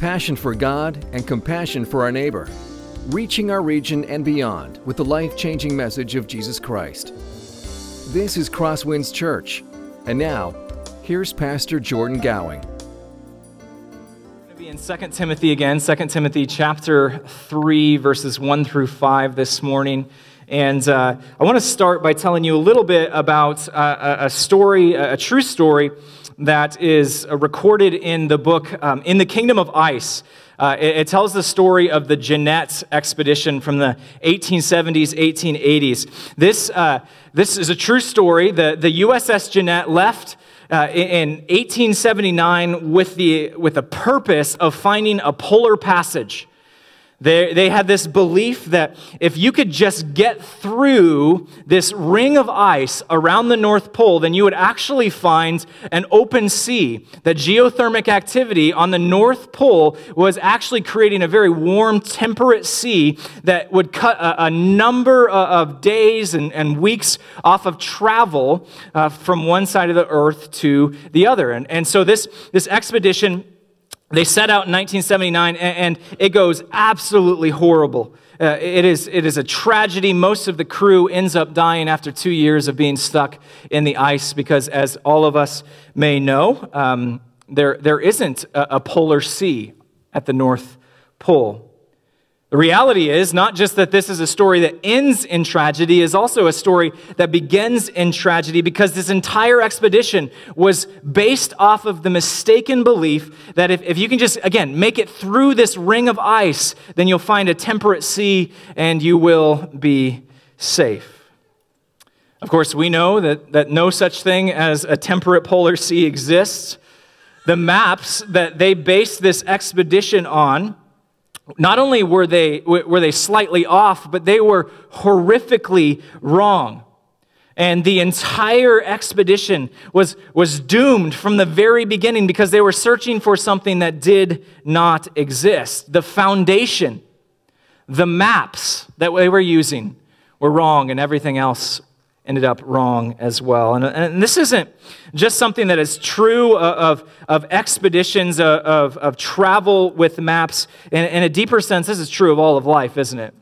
passion for God and compassion for our neighbor, reaching our region and beyond with the life changing message of Jesus Christ. This is Crosswinds Church. And now, here's Pastor Jordan Gowing. We're going to be in 2 Timothy again, 2 Timothy chapter 3, verses 1 through 5 this morning. And uh, I want to start by telling you a little bit about uh, a story, a true story that is recorded in the book um, In the Kingdom of Ice. Uh, it, it, tells the story of the Jeannette expedition from the 1870s, 1880s. This, uh, this is a true story. The, the USS Jeannette left uh, in 1879 with the, with the purpose of finding a polar passage. They, they had this belief that if you could just get through this ring of ice around the North Pole, then you would actually find an open sea. That geothermic activity on the North Pole was actually creating a very warm, temperate sea that would cut a, a number of days and, and, weeks off of travel uh, from one side of the earth to the other. And, and so this, this expedition they set out in 1979, and it goes absolutely horrible. Uh, it, is, it is a tragedy. Most of the crew ends up dying after two years of being stuck in the ice because, as all of us may know, um, there, there isn't a, a polar sea at the North Pole. The reality is not just that this is a story that ends in tragedy, is also a story that begins in tragedy because this entire expedition was based off of the mistaken belief that if, if you can just, again, make it through this ring of ice, then you'll find a temperate sea and you will be safe. Of course, we know that, that no such thing as a temperate polar sea exists. The maps that they based this expedition on not only were they, were they slightly off, but they were horrifically wrong. And the entire expedition was, was doomed from the very beginning because they were searching for something that did not exist. The foundation, the maps that they were using were wrong, and everything else ended up wrong as well. And, and this isn't just something that is true of, of expeditions, of, of, travel with maps. In, in a deeper sense, this is true of all of life, isn't it?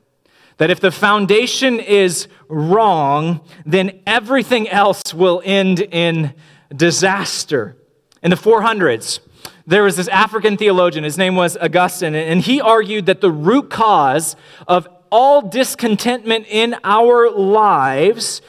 That if the foundation is wrong, then everything else will end in disaster. In the 400s, there was this African theologian, his name was Augustine, and he argued that the root cause of all discontentment in our lives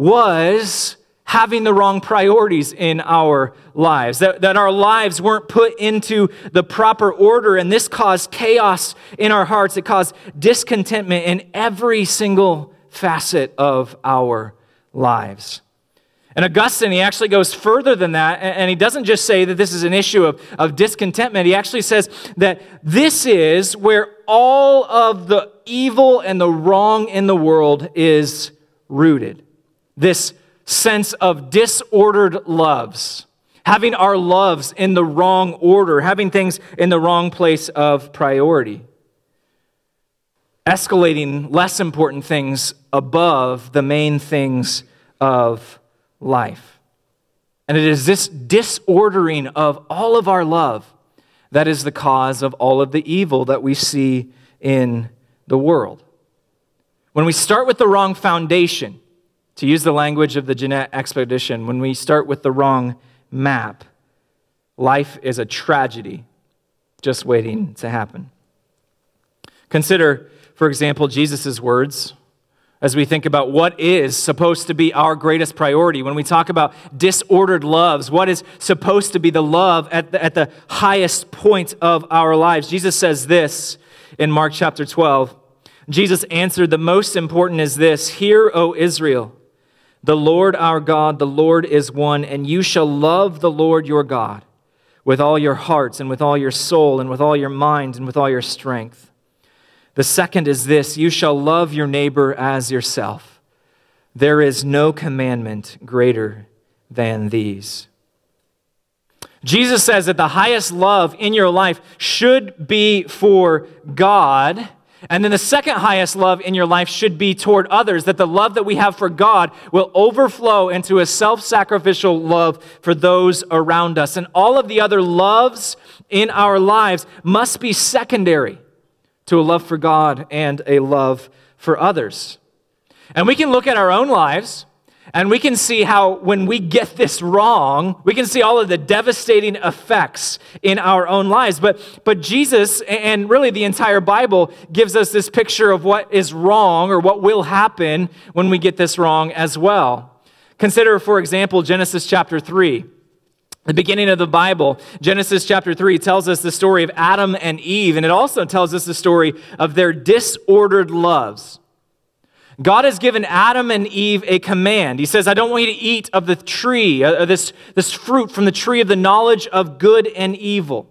was having the wrong priorities in our lives, that, that our lives weren't put into the proper order, and this caused chaos in our hearts. It caused discontentment in every single facet of our lives. And Augustine, he actually goes further than that, and he doesn't just say that this is an issue of, of discontentment. He actually says that this is where all of the evil and the wrong in the world is rooted this sense of disordered loves, having our loves in the wrong order, having things in the wrong place of priority, escalating less important things above the main things of life. And it is this disordering of all of our love that is the cause of all of the evil that we see in the world. When we start with the wrong foundation, to use the language of the Jeannette expedition, when we start with the wrong map, life is a tragedy just waiting to happen. Consider, for example, Jesus' words as we think about what is supposed to be our greatest priority. When we talk about disordered loves, what is supposed to be the love at the, at the highest point of our lives? Jesus says this in Mark chapter 12. Jesus answered, The most important is this Hear, O Israel. The Lord our God, the Lord is one, and you shall love the Lord your God with all your hearts and with all your soul and with all your mind and with all your strength. The second is this you shall love your neighbor as yourself. There is no commandment greater than these. Jesus says that the highest love in your life should be for God And then the second highest love in your life should be toward others, that the love that we have for God will overflow into a self sacrificial love for those around us. And all of the other loves in our lives must be secondary to a love for God and a love for others. And we can look at our own lives and we can see how, when we get this wrong, we can see all of the devastating effects in our own lives. But, but Jesus, and really the entire Bible, gives us this picture of what is wrong or what will happen when we get this wrong as well. Consider, for example, Genesis chapter 3. The beginning of the Bible, Genesis chapter 3, tells us the story of Adam and Eve, and it also tells us the story of their disordered loves. God has given Adam and Eve a command. He says, I don't want you to eat of the tree, uh, this, this fruit from the tree of the knowledge of good and evil.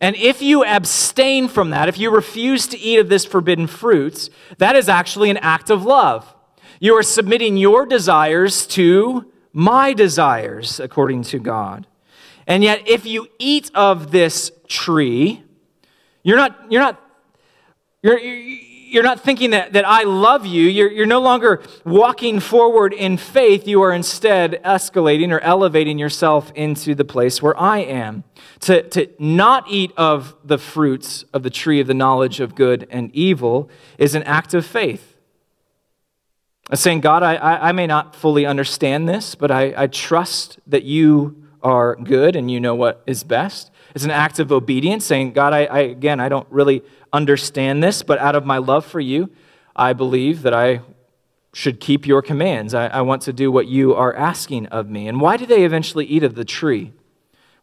And if you abstain from that, if you refuse to eat of this forbidden fruit, that is actually an act of love. You are submitting your desires to my desires, according to God. And yet, if you eat of this tree, you're not, you're not, you're not thinking that, that I love you. You're, you're no longer walking forward in faith. You are instead escalating or elevating yourself into the place where I am. To, to not eat of the fruits of the tree of the knowledge of good and evil is an act of faith. saying, God, I, I, I may not fully understand this, but I, I trust that you are good and you know what is best. It's an act of obedience, saying, God, I, I again, I don't really understand this, but out of my love for you, I believe that I should keep your commands. I, I, want to do what you are asking of me. And why do they eventually eat of the tree?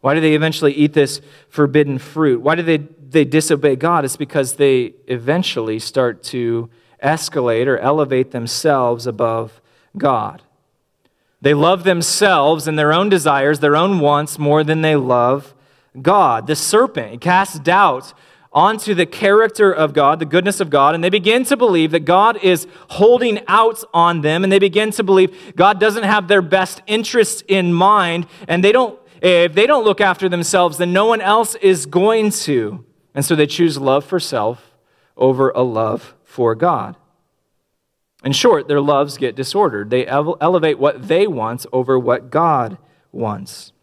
Why do they eventually eat this forbidden fruit? Why do they, they disobey God? It's because they eventually start to escalate or elevate themselves above God. They love themselves and their own desires, their own wants, more than they love God. The serpent casts doubt onto the character of God, the goodness of God, and they begin to believe that God is holding out on them, and they begin to believe God doesn't have their best interests in mind, and they don't, if they don't look after themselves, then no one else is going to. And so they choose love for self over a love for God. In short, their loves get disordered. They elevate what they want over what God wants.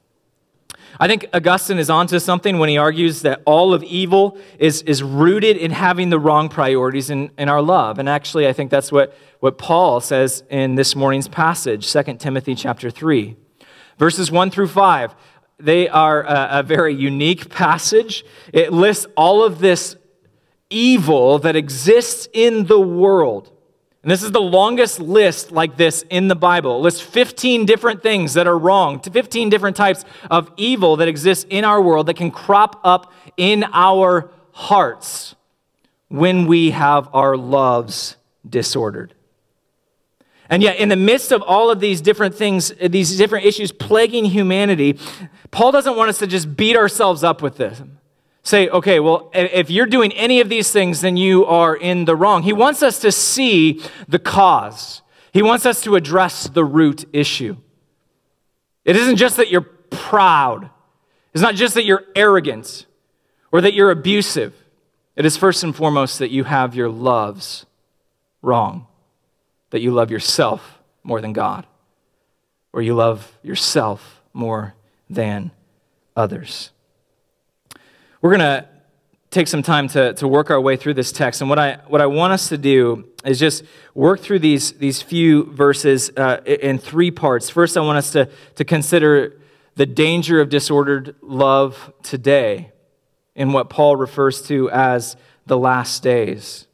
I think Augustine is onto something when he argues that all of evil is, is rooted in having the wrong priorities in, in our love. And actually, I think that's what, what Paul says in this morning's passage, 2 Timothy chapter 3. Verses 1 through 5. They are a, a very unique passage. It lists all of this evil that exists in the world. And this is the longest list like this in the Bible. It lists 15 different things that are wrong, 15 different types of evil that exist in our world that can crop up in our hearts when we have our loves disordered. And yet, in the midst of all of these different things, these different issues plaguing humanity, Paul doesn't want us to just beat ourselves up with this say, okay, well, if you're doing any of these things, then you are in the wrong. He wants us to see the cause, he wants us to address the root issue. It isn't just that you're proud, it's not just that you're arrogant or that you're abusive. It is first and foremost that you have your loves wrong, that you love yourself more than God, or you love yourself more than others. We're going to take some time to, to work our way through this text. And what I, what I want us to do is just work through these, these few verses uh, in three parts. First, I want us to, to consider the danger of disordered love today in what Paul refers to as the last days.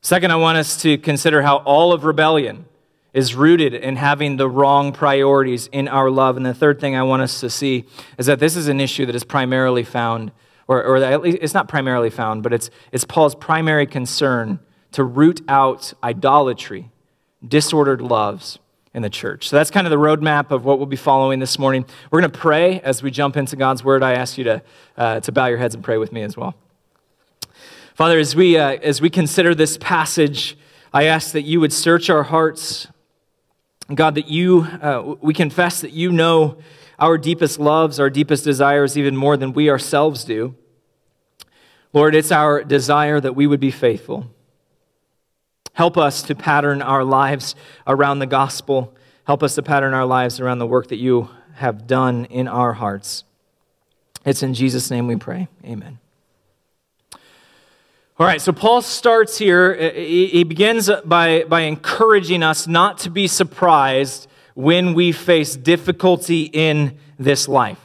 Second, I want us to consider how all of rebellion is rooted in having the wrong priorities in our love. And the third thing I want us to see is that this is an issue that is primarily found or, or at least it's not primarily found, but it's, it's Paul's primary concern to root out idolatry, disordered loves in the church. So that's kind of the roadmap of what we'll be following this morning. We're going to pray as we jump into God's word. I ask you to, uh, to bow your heads and pray with me as well. Father, as we, uh, as we consider this passage, I ask that you would search our hearts. God, that you, uh, we confess that you know our deepest loves, our deepest desires, even more than we ourselves do. Lord, it's our desire that we would be faithful, Help us to pattern our lives around the gospel. Help us to pattern our lives around the work that you have done in our hearts. It's in Jesus' name we pray. Amen. All right, so Paul starts here. He begins by, by encouraging us not to be surprised when we face difficulty in this life.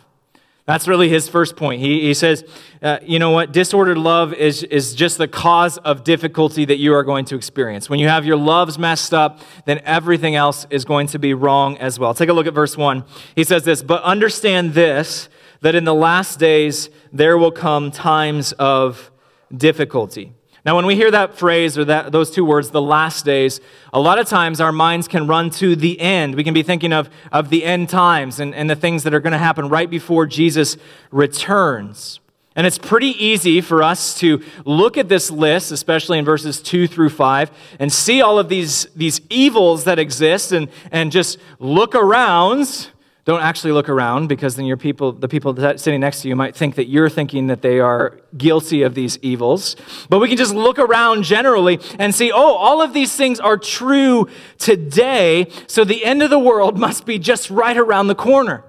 That's really his first point. He, he says, uh, you know what? Disordered love is, is just the cause of difficulty that you are going to experience. When you have your loves messed up, then everything else is going to be wrong as well. Take a look at verse 1. He says this, but understand this, that in the last days there will come times of difficulty. Now, when we hear that phrase or that, those two words, the last days, a lot of times our minds can run to the end. We can be thinking of, of the end times and, and the things that are going to happen right before Jesus returns. And it's pretty easy for us to look at this list, especially in verses 2 through 5, and see all of these, these evils that exist and, and just look around don't actually look around because then your people, the people sitting next to you might think that you're thinking that they are guilty of these evils. But we can just look around generally and see, oh, all of these things are true today, so the end of the world must be just right around the corner.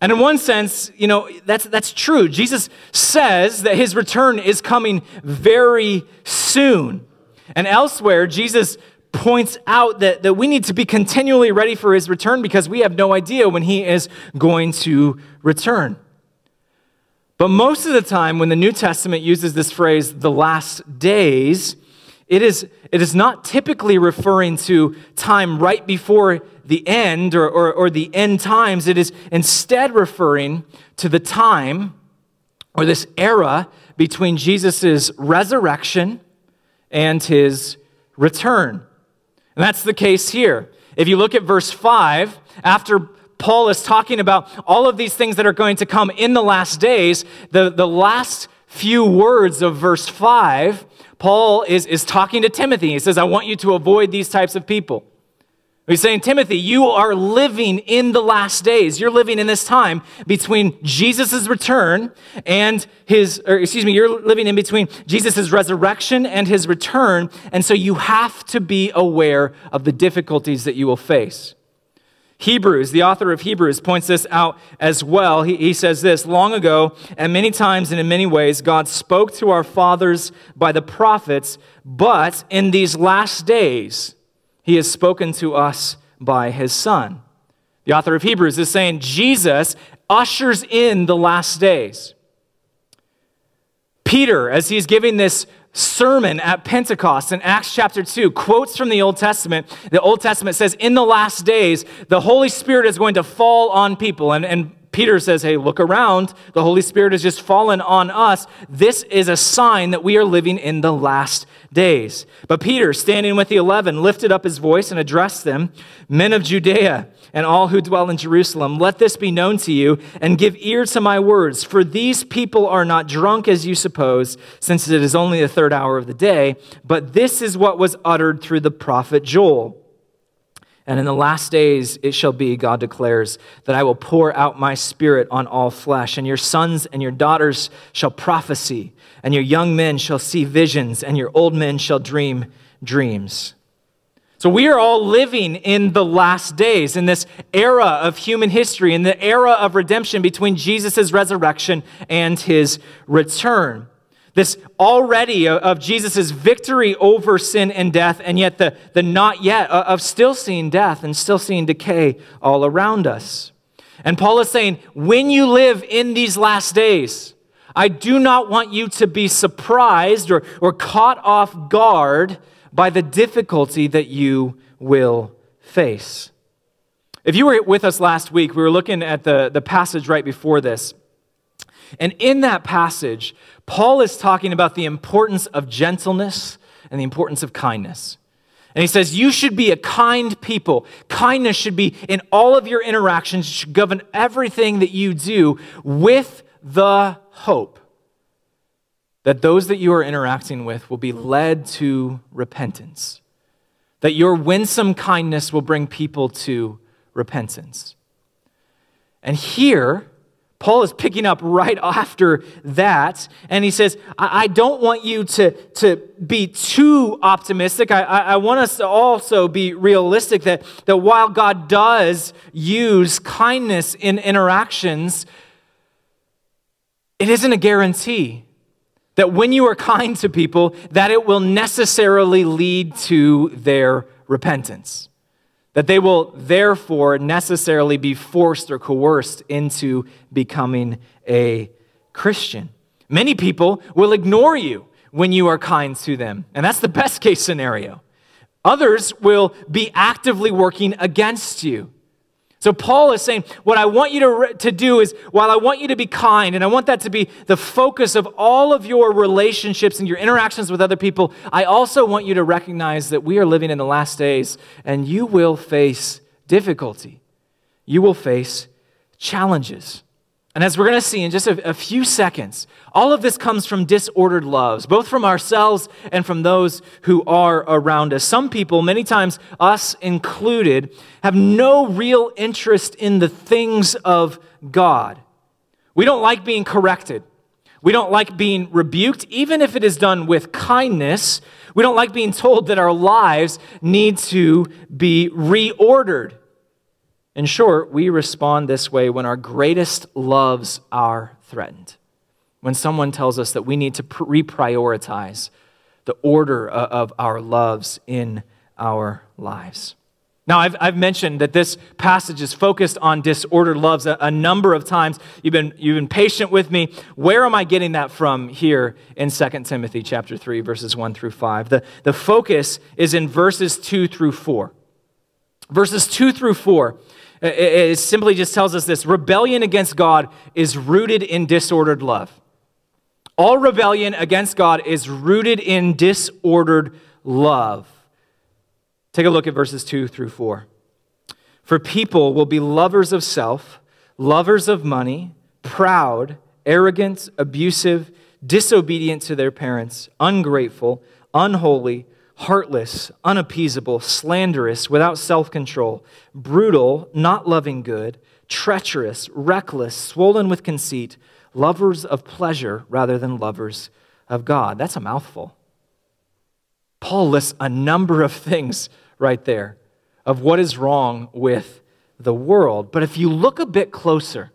And in one sense, you know, that's, that's true. Jesus says that his return is coming very soon. And elsewhere, Jesus points out that, that we need to be continually ready for his return because we have no idea when he is going to return. But most of the time, when the New Testament uses this phrase, the last days, it is, it is not typically referring to time right before the end or, or, or the end times. It is instead referring to the time or this era between Jesus' resurrection and his return. And that's the case here. If you look at verse 5, after Paul is talking about all of these things that are going to come in the last days, the, the last few words of verse 5, Paul is, is talking to Timothy. He says, I want you to avoid these types of people. He's saying, Timothy, you are living in the last days. You're living in this time between Jesus' return and his, or excuse me, you're living in between Jesus' resurrection and his return. And so you have to be aware of the difficulties that you will face. Hebrews, the author of Hebrews, points this out as well. He, he says this Long ago, and many times and in many ways, God spoke to our fathers by the prophets, but in these last days, he has spoken to us by his Son. The author of Hebrews is saying Jesus ushers in the last days. Peter, as he's giving this sermon at Pentecost in Acts chapter 2 quotes from the Old Testament. The Old Testament says, In the last days, the Holy Spirit is going to fall on people. And, and Peter says, Hey, look around. The Holy Spirit has just fallen on us. This is a sign that we are living in the last days. But Peter, standing with the eleven, lifted up his voice and addressed them Men of Judea and all who dwell in Jerusalem, let this be known to you and give ear to my words. For these people are not drunk as you suppose, since it is only the third hour of the day, but this is what was uttered through the prophet Joel. And in the last days it shall be, God declares, that I will pour out my spirit on all flesh, and your sons and your daughters shall prophesy, and your young men shall see visions, and your old men shall dream dreams. So we are all living in the last days, in this era of human history, in the era of redemption between Jesus' resurrection and his return this already of Jesus' victory over sin and death, and yet the, the not yet uh, of still seeing death and still seeing decay all around us. And Paul is saying, when you live in these last days, I do not want you to be surprised or, or caught off guard by the difficulty that you will face. If you were with us last week, we were looking at the, the passage right before this. And in that passage, Paul is talking about the importance of gentleness and the importance of kindness. And he says, You should be a kind people. Kindness should be in all of your interactions, it should govern everything that you do with the hope that those that you are interacting with will be led to repentance, that your winsome kindness will bring people to repentance. And here, Paul is picking up right after that, and he says, I, I don't want you to, to be too optimistic. I, I, I want us to also be realistic that, that while God does use kindness in interactions, it isn't a guarantee that when you are kind to people, that it will necessarily lead to their repentance that they will therefore necessarily be forced or coerced into becoming a Christian. Many people will ignore you when you are kind to them, and that's the best case scenario. Others will be actively working against you. So, Paul is saying, What I want you to, to do is, while I want you to be kind, and I want that to be the focus of all of your relationships and your interactions with other people, I also want you to recognize that we are living in the last days and you will face difficulty. You will face challenges. And as we're going to see in just a, a, few seconds, all of this comes from disordered loves, both from ourselves and from those who are around us. Some people, many times us included, have no real interest in the things of God. We don't like being corrected. We don't like being rebuked, even if it is done with kindness. We don't like being told that our lives need to be reordered. In short, we respond this way when our greatest loves are threatened. When someone tells us that we need to reprioritize the order of our loves in our lives. Now, I've, I've mentioned that this passage is focused on disordered loves a, a, number of times. You've been, you've been patient with me. Where am I getting that from here in 2 Timothy chapter 3, verses 1 through 5? The, the focus is in verses 2 through 4. Verses 2 through 4 it simply just tells us this rebellion against God is rooted in disordered love. All rebellion against God is rooted in disordered love. Take a look at verses 2 through 4. For people will be lovers of self, lovers of money, proud, arrogant, abusive, disobedient to their parents, ungrateful, unholy heartless, unappeasable, slanderous, without self control, brutal, not loving good, treacherous, reckless, swollen with conceit, lovers of pleasure rather than lovers of God. That's a mouthful. Paul lists a number of things right there of what is wrong with the world. But if you look a bit closer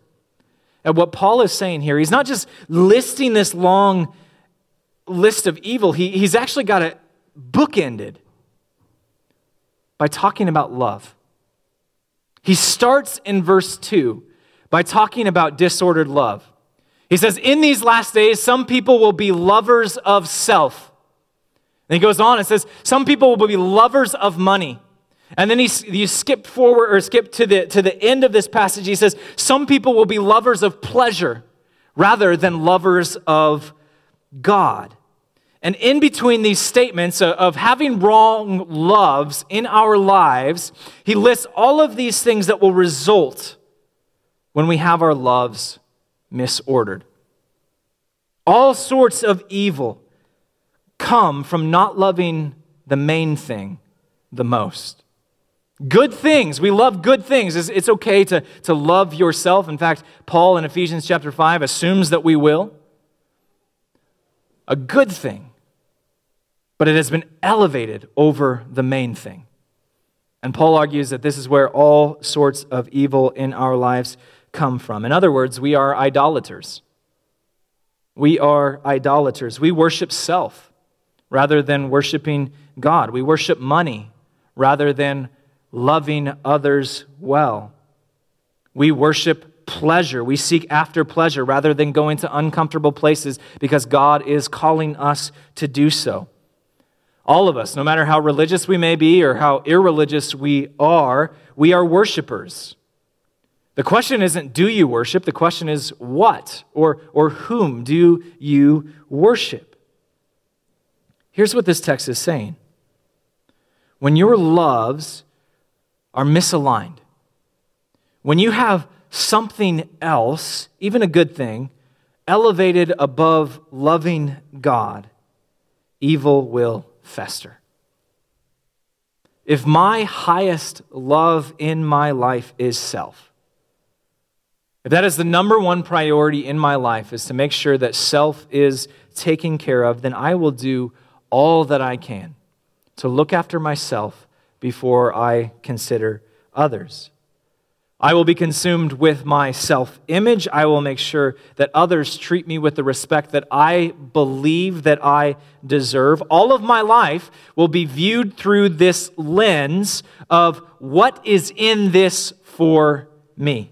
at what Paul is saying here, he's not just listing this long list of evil, he, he's actually got a, bookended by talking about love. He starts in verse 2 by talking about disordered love. He says, In these last days, some people will be lovers of self. And he goes on and says, Some people will be lovers of money. And then he, you skip forward or skip to the, to the end of this passage. He says, Some people will be lovers of pleasure rather than lovers of God. And in between these statements of having wrong loves in our lives, he lists all of these things that will result when we have our loves misordered. All sorts of evil come from not loving the main thing the most. Good things. We love good things. It's okay to, to love yourself. In fact, Paul in Ephesians chapter 5 assumes that we will. A good thing but it has been elevated over the main thing. And Paul argues that this is where all sorts of evil in our lives come from. In other words, we are idolaters. We are idolaters. We worship self rather than worshiping God. We worship money rather than loving others well. We worship pleasure. We seek after pleasure rather than going to uncomfortable places because God is calling us to do so. All of us, no matter how religious we may be or how irreligious we are, we are worshipers. The question isn't, do you worship? The question is, what or, or whom do you worship? Here's what this text is saying when your loves are misaligned, when you have something else, even a good thing, elevated above loving God, evil will fester. If my highest love in my life is self, if that is the number one priority in my life, is to make sure that self is taken care of, then I will do all that I can to look after myself before I consider others. I will be consumed with my self image. I will make sure that others treat me with the respect that I believe that I deserve. All of my life will be viewed through this lens of what is in this for me.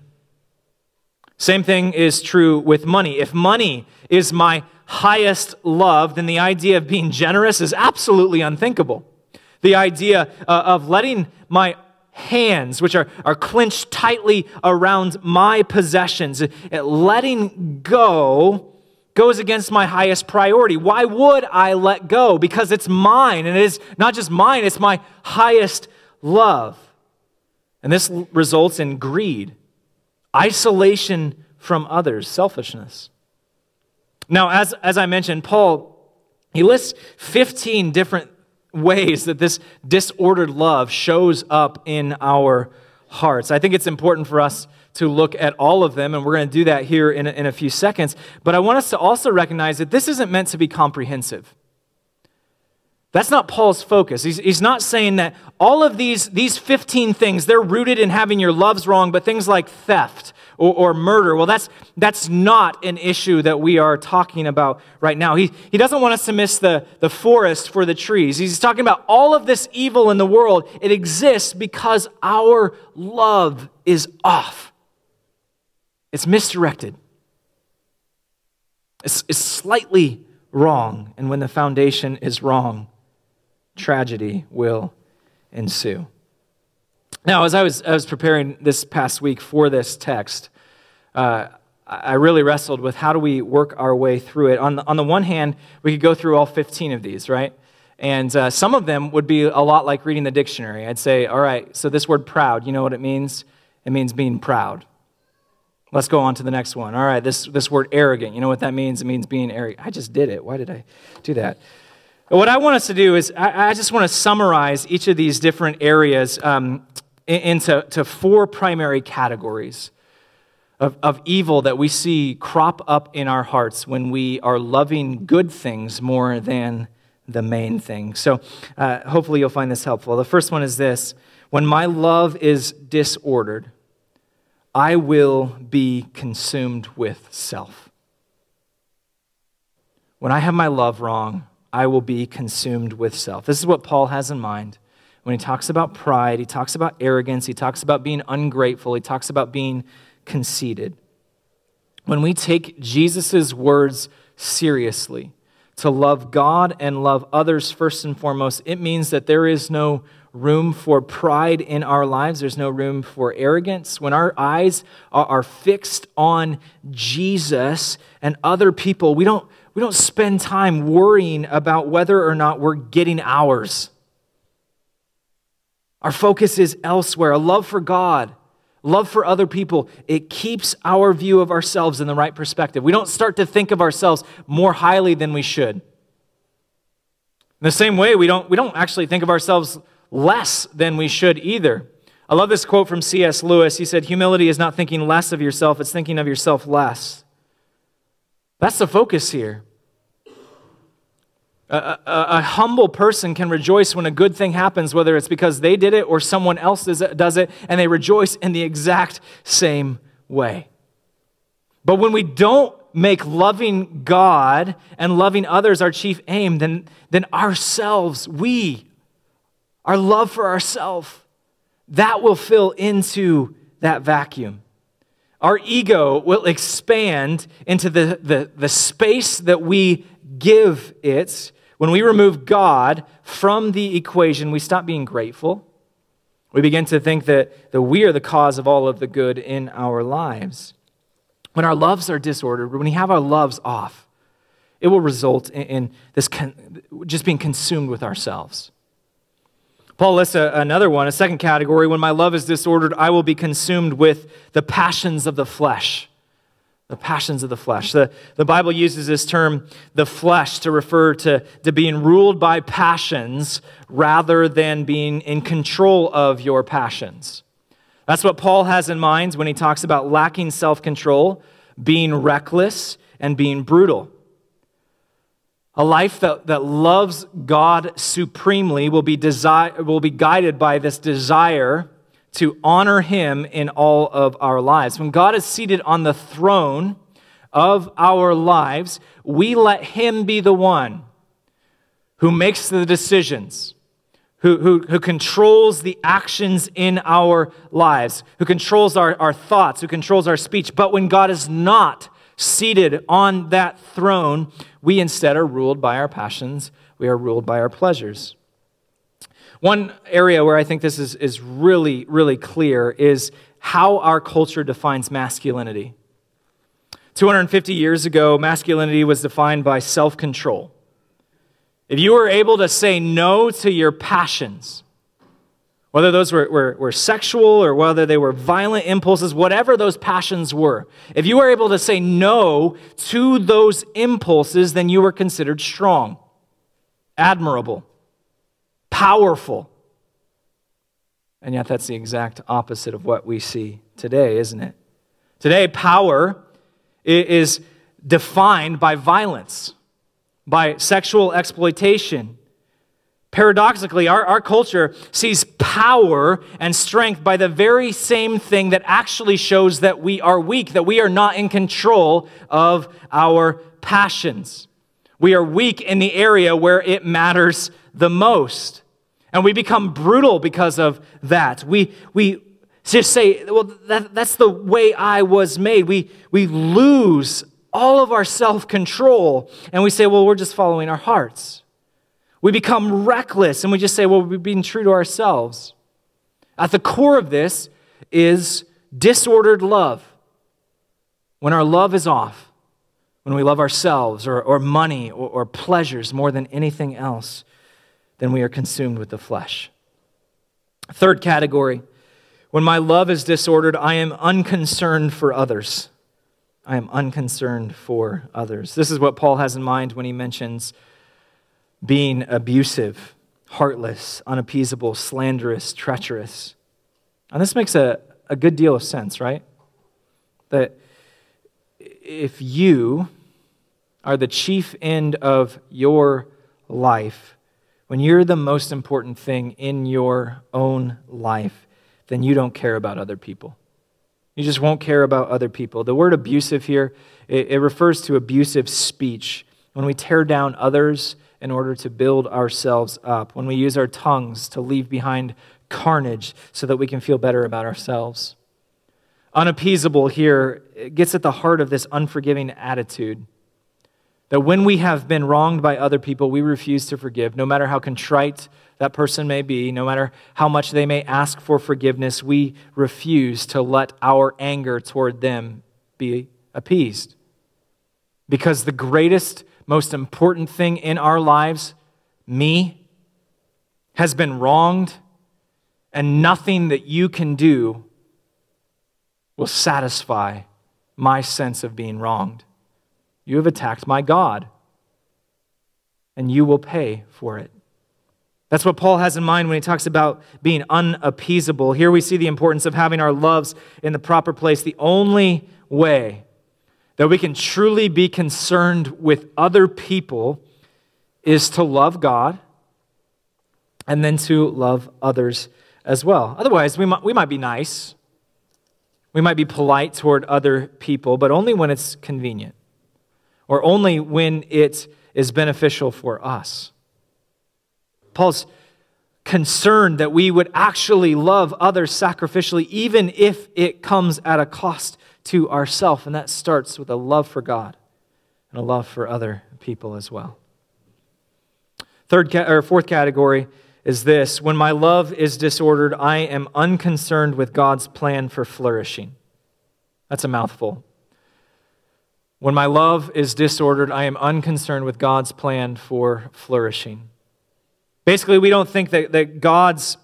Same thing is true with money. If money is my highest love, then the idea of being generous is absolutely unthinkable. The idea uh, of letting my hands, which are, are clenched tightly around my possessions, letting go goes against my highest priority. Why would I let go? Because it's mine, and it is not just mine, it's my highest love. And this results in greed isolation from others, selfishness. Now, as, as I mentioned, Paul, he lists 15 different ways that this disordered love shows up in our hearts. I think it's important for us to look at all of them, and we're going to do that here in a, in a few seconds. But I want us to also recognize that this isn't meant to be comprehensive. That's not Paul's focus. He's, he's not saying that all of these, these 15 things, they're rooted in having your loves wrong, but things like theft or, or, murder, well, that's, that's not an issue that we are talking about right now. He, he doesn't want us to miss the, the forest for the trees. He's talking about all of this evil in the world. It exists because our love is off, it's misdirected, it's, it's slightly wrong. And when the foundation is wrong, tragedy will ensue. Now, as I was, I was preparing this past week for this text, uh, I really wrestled with how do we work our way through it. On the, on the one hand, we could go through all 15 of these, right? And uh, some of them would be a lot like reading the dictionary. I'd say, all right, so this word proud, you know what it means? It means being proud. Let's go on to the next one. All right, this, this word arrogant, you know what that means? It means being arrogant. I just did it. Why did I do that? What I want us to do is, I, I just want to summarize each of these different areas um, into to four primary categories of, of evil that we see crop up in our hearts when we are loving good things more than the main thing. So uh, hopefully you'll find this helpful. The first one is this when my love is disordered, I will be consumed with self. When I have my love wrong, I will be consumed with self. This is what Paul has in mind when he talks about pride, he talks about arrogance, he talks about being ungrateful, he talks about being conceited. When we take Jesus' words seriously, to love God and love others first and foremost, it means that there is no room for pride in our lives. There's no room for arrogance. When our eyes are, fixed on Jesus and other people, we don't, we don't spend time worrying about whether or not we're getting ours. Our focus is elsewhere. A love for God, love for other people, it keeps our view of ourselves in the right perspective. We don't start to think of ourselves more highly than we should. In the same way, we don't, we don't actually think of ourselves less than we should either. I love this quote from C.S. Lewis. He said, Humility is not thinking less of yourself, it's thinking of yourself less. That's the focus here. A, a, a, humble person can rejoice when a good thing happens, whether it's because they did it or someone else does it, and they rejoice in the exact same way. But when we don't make loving God and loving others our chief aim, then, then ourselves, we, our love for ourselves, that will fill into that vacuum. Our ego will expand into the, the, the space that we give it when we remove God from the equation, we stop being grateful. We begin to think that, that we are the cause of all of the good in our lives. When our loves are disordered, when we have our loves off, it will result in, in this con- just being consumed with ourselves. Paul lists a, another one, a second category. When my love is disordered, I will be consumed with the passions of the flesh the passions of the flesh. The, the Bible uses this term, the flesh, to refer to, to being ruled by passions rather than being in control of your passions. That's what Paul has in mind when he talks about lacking self control, being reckless, and being brutal. A life that, that loves God supremely will be, desi- will be guided by this desire to honor Him in all of our lives. When God is seated on the throne of our lives, we let Him be the one who makes the decisions, who, who, who controls the actions in our lives, who controls our, our thoughts, who controls our speech. But when God is not seated on that throne, we instead are ruled by our passions, we are ruled by our pleasures. One area where I think this is, is really, really clear is how our culture defines masculinity. 250 years ago, masculinity was defined by self control. If you were able to say no to your passions, whether those were, were, were, sexual or whether they were violent impulses, whatever those passions were, if you were able to say no to those impulses, then you were considered strong, admirable, powerful. And yet, that's the exact opposite of what we see today, isn't it? Today, power is defined by violence, by sexual exploitation Paradoxically, our, our culture sees power and strength by the very same thing that actually shows that we are weak, that we are not in control of our passions. We are weak in the area where it matters the most. And we become brutal because of that. We, we just say, well, that, that's the way I was made. We, we lose all of our self control and we say, well, we're just following our hearts. We become reckless and we just say, well, we're being true to ourselves. At the core of this is disordered love. When our love is off, when we love ourselves or, or money or, or pleasures more than anything else, then we are consumed with the flesh. Third category when my love is disordered, I am unconcerned for others. I am unconcerned for others. This is what Paul has in mind when he mentions being abusive, heartless, unappeasable, slanderous, treacherous. And this makes a, a good deal of sense, right? That if you are the chief end of your life, when you're the most important thing in your own life, then you don't care about other people. You just won't care about other people. The word abusive here, it, it refers to abusive speech. When we tear down others, in order to build ourselves up, when we use our tongues to leave behind carnage so that we can feel better about ourselves. Unappeasable here gets at the heart of this unforgiving attitude. That when we have been wronged by other people, we refuse to forgive, no matter how contrite that person may be, no matter how much they may ask for forgiveness, we refuse to let our anger toward them be appeased. Because the greatest most important thing in our lives, me, has been wronged, and nothing that you can do will satisfy my sense of being wronged. You have attacked my God, and you will pay for it. That's what Paul has in mind when he talks about being unappeasable. Here we see the importance of having our loves in the proper place. The only way that we can truly be concerned with other people is to love God and then to love others as well. Otherwise, we might, we might be nice, we might be polite toward other people, but only when it's convenient or only when it is beneficial for us. Paul's concerned that we would actually love others sacrificially, even if it comes at a cost to ourself, and that starts with a love for God and a love for other people as well. Third or fourth category is this when my love is disordered, I am unconcerned with God's plan for flourishing. That's a mouthful. When my love is disordered, I am unconcerned with God's plan for flourishing. Basically, we don't think that, that God's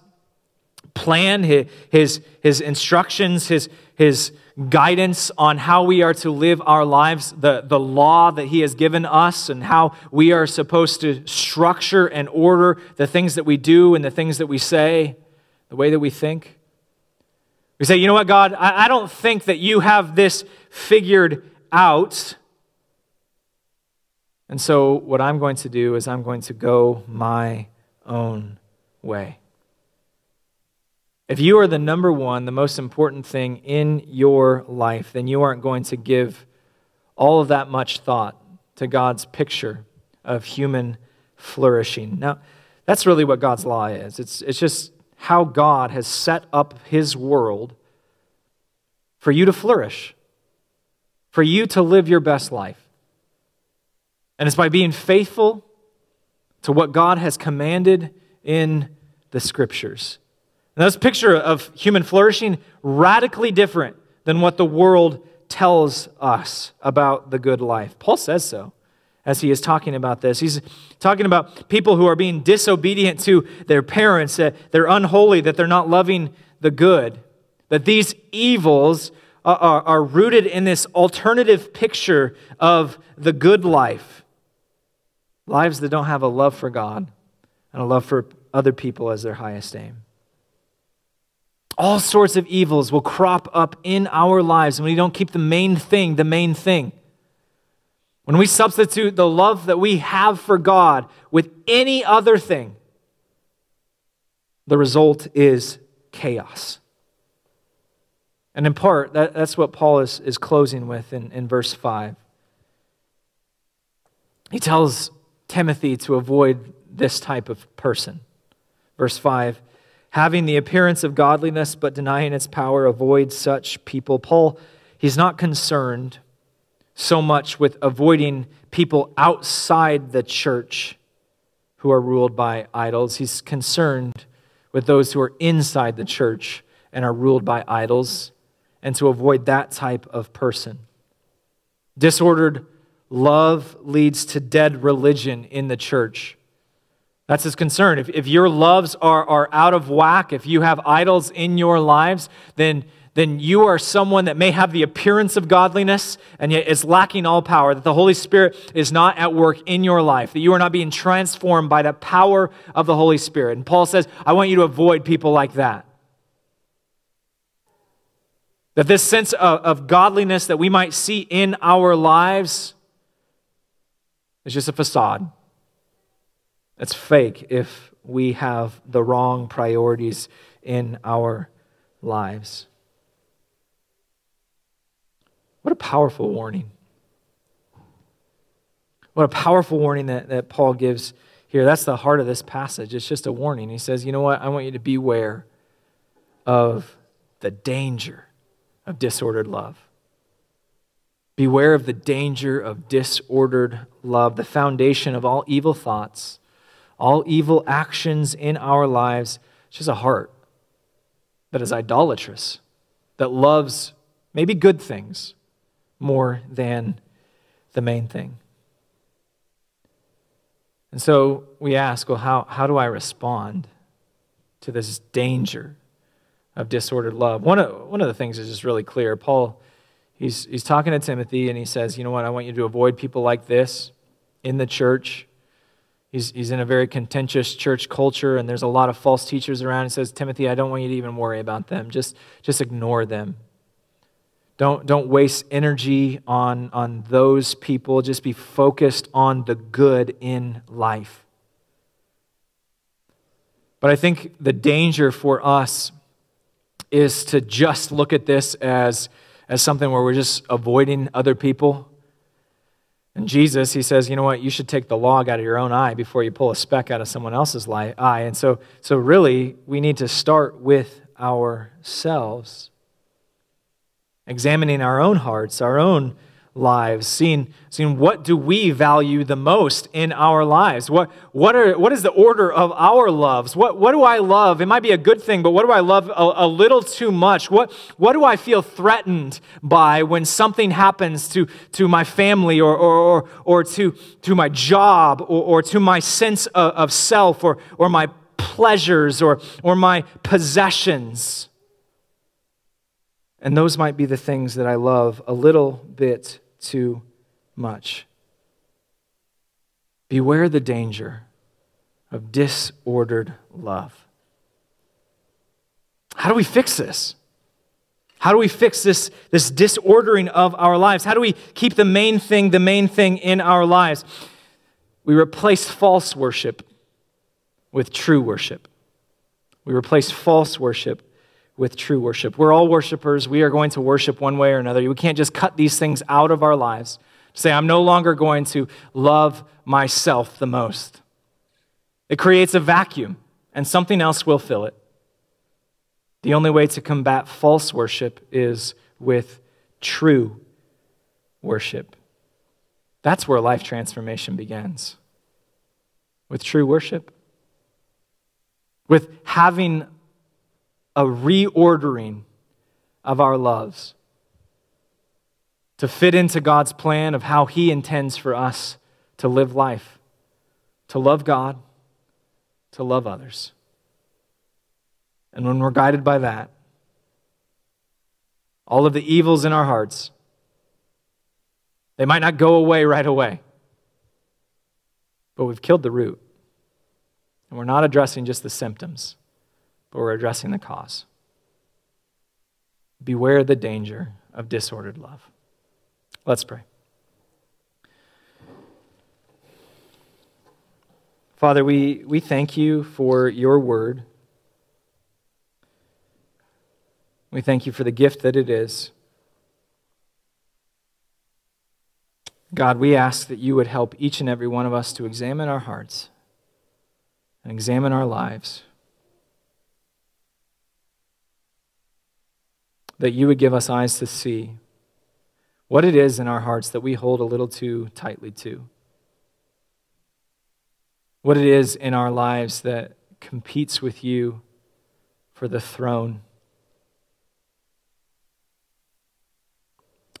plan, his, his, instructions, his, his guidance on how we are to live our lives, the, the law that He has given us, and how we are supposed to structure and order the things that we do and the things that we say, the way that we think. We say, you know what, God, I, I don't think that you have this figured out. And so, what I'm going to do is I'm going to go my own way. If you are the number one, the most important thing in your life, then you aren't going to give all of that much thought to God's picture of human flourishing. Now, that's really what God's law is. It's, it's just how God has set up his world for you to flourish, for you to live your best life. And it's by being faithful to what God has commanded in the scriptures. And this picture of human flourishing radically different than what the world tells us about the good life. Paul says so as he is talking about this. He's talking about people who are being disobedient to their parents, that they're unholy, that they're not loving the good, that these evils are, are, are rooted in this alternative picture of the good life. Lives that don't have a love for God and a love for other people as their highest aim. All sorts of evils will crop up in our lives when we don't keep the main thing the main thing. When we substitute the love that we have for God with any other thing, the result is chaos. And in part, that, that's what Paul is, is closing with in, in verse 5. He tells Timothy to avoid this type of person. Verse 5 having the appearance of godliness but denying its power, avoid such people. Paul, he's not concerned so much with avoiding people outside the church who are ruled by idols. He's concerned with those who are inside the church and are ruled by idols, and to avoid that type of person. Disordered love leads to dead religion in the church. That's his concern. If, if your loves are, are out of whack, if you have idols in your lives, then then you are someone that may have the appearance of godliness and yet is lacking all power, that the Holy Spirit is not at work in your life, that you are not being transformed by the power of the Holy Spirit. And Paul says, I want you to avoid people like that. That this sense of, of godliness that we might see in our lives is just a facade. It's fake if we have the wrong priorities in our lives. What a powerful warning. What a powerful warning that, that Paul gives here. That's the heart of this passage. It's just a warning. He says, You know what? I want you to beware of the danger of disordered love. Beware of the danger of disordered love, the foundation of all evil thoughts, all evil actions in our lives. Just a heart that is idolatrous, that loves maybe good things, more than the main thing. And so we ask, well, how, how do I respond to this danger of disordered love? One of, one of the things is just really clear. Paul, he's, he's talking to Timothy and he says, you know what, I want you to avoid people like this in the church. He's, he's in a very contentious church culture and there's a lot of false teachers around. He says, Timothy, I don't want you to even worry about them. Just, just ignore them. Don't, don't waste energy on, on those people. Just be focused on the good in life. But I think the danger for us is to just look at this as, as something where we're just avoiding other people. And Jesus, he says, you know what, you should take the log out of your own eye before you pull a speck out of someone else's eye. And so, so really, we need to start with ourselves examining our own hearts, our own lives, seeing, seeing what do we value the most in our lives? What, what, are, what is the order of our loves? What, what do I love? It might be a good thing, but what do I love a, a little too much? What, what do I feel threatened by when something happens to, to my family or, or, or, or to, to my job or, or to my sense of, of self or, or my pleasures or, or my possessions? And those might be the things that I love a little bit too much. Beware the danger of disordered love. How do we fix this? How do we fix this, this disordering of our lives? How do we keep the main thing the main thing in our lives? We replace false worship with true worship. We replace false worship with true worship. We're all worshipers. We are going to worship one way or another. We can't just cut these things out of our lives. To say, I'm no longer going to love myself the most. It creates a vacuum, and something else will fill it. The only way to combat false worship is with true worship. That's where life transformation begins. With true worship. With having a reordering of our loves to fit into God's plan of how He intends for us to live life, to love God, to love others. And when we're guided by that, all of the evils in our hearts, they might not go away right away, but we've killed the root. And we're not addressing just the symptoms, but we're addressing the cause. Beware the danger of disordered love. Let's pray. Father, we, we thank you for your word. We thank you for the gift that it is. God, we ask that you would help each and every one of us to examine our hearts and examine our lives. That you would give us eyes to see what it is in our hearts that we hold a little too tightly to. What it is in our lives that competes with you for the throne.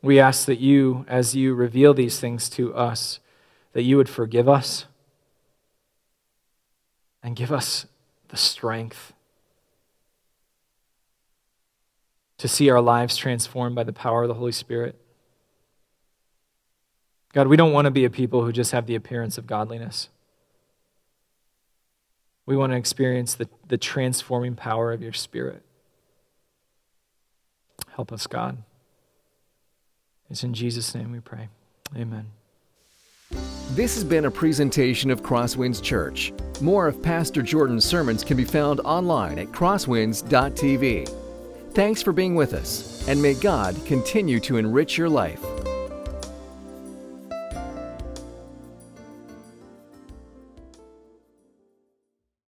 We ask that you, as you reveal these things to us, that you would forgive us and give us the strength to see our lives transformed by the power of the Holy Spirit. God, we don't want to be a people who just have the appearance of godliness. We want to experience the, the transforming power of your Spirit. Help us, God. It's in Jesus' name we pray. Amen. This has been a presentation of Crosswinds Church. More of Pastor Jordan's sermons can be found online at crosswinds.tv. Thanks for being with us, and may God continue to enrich your life.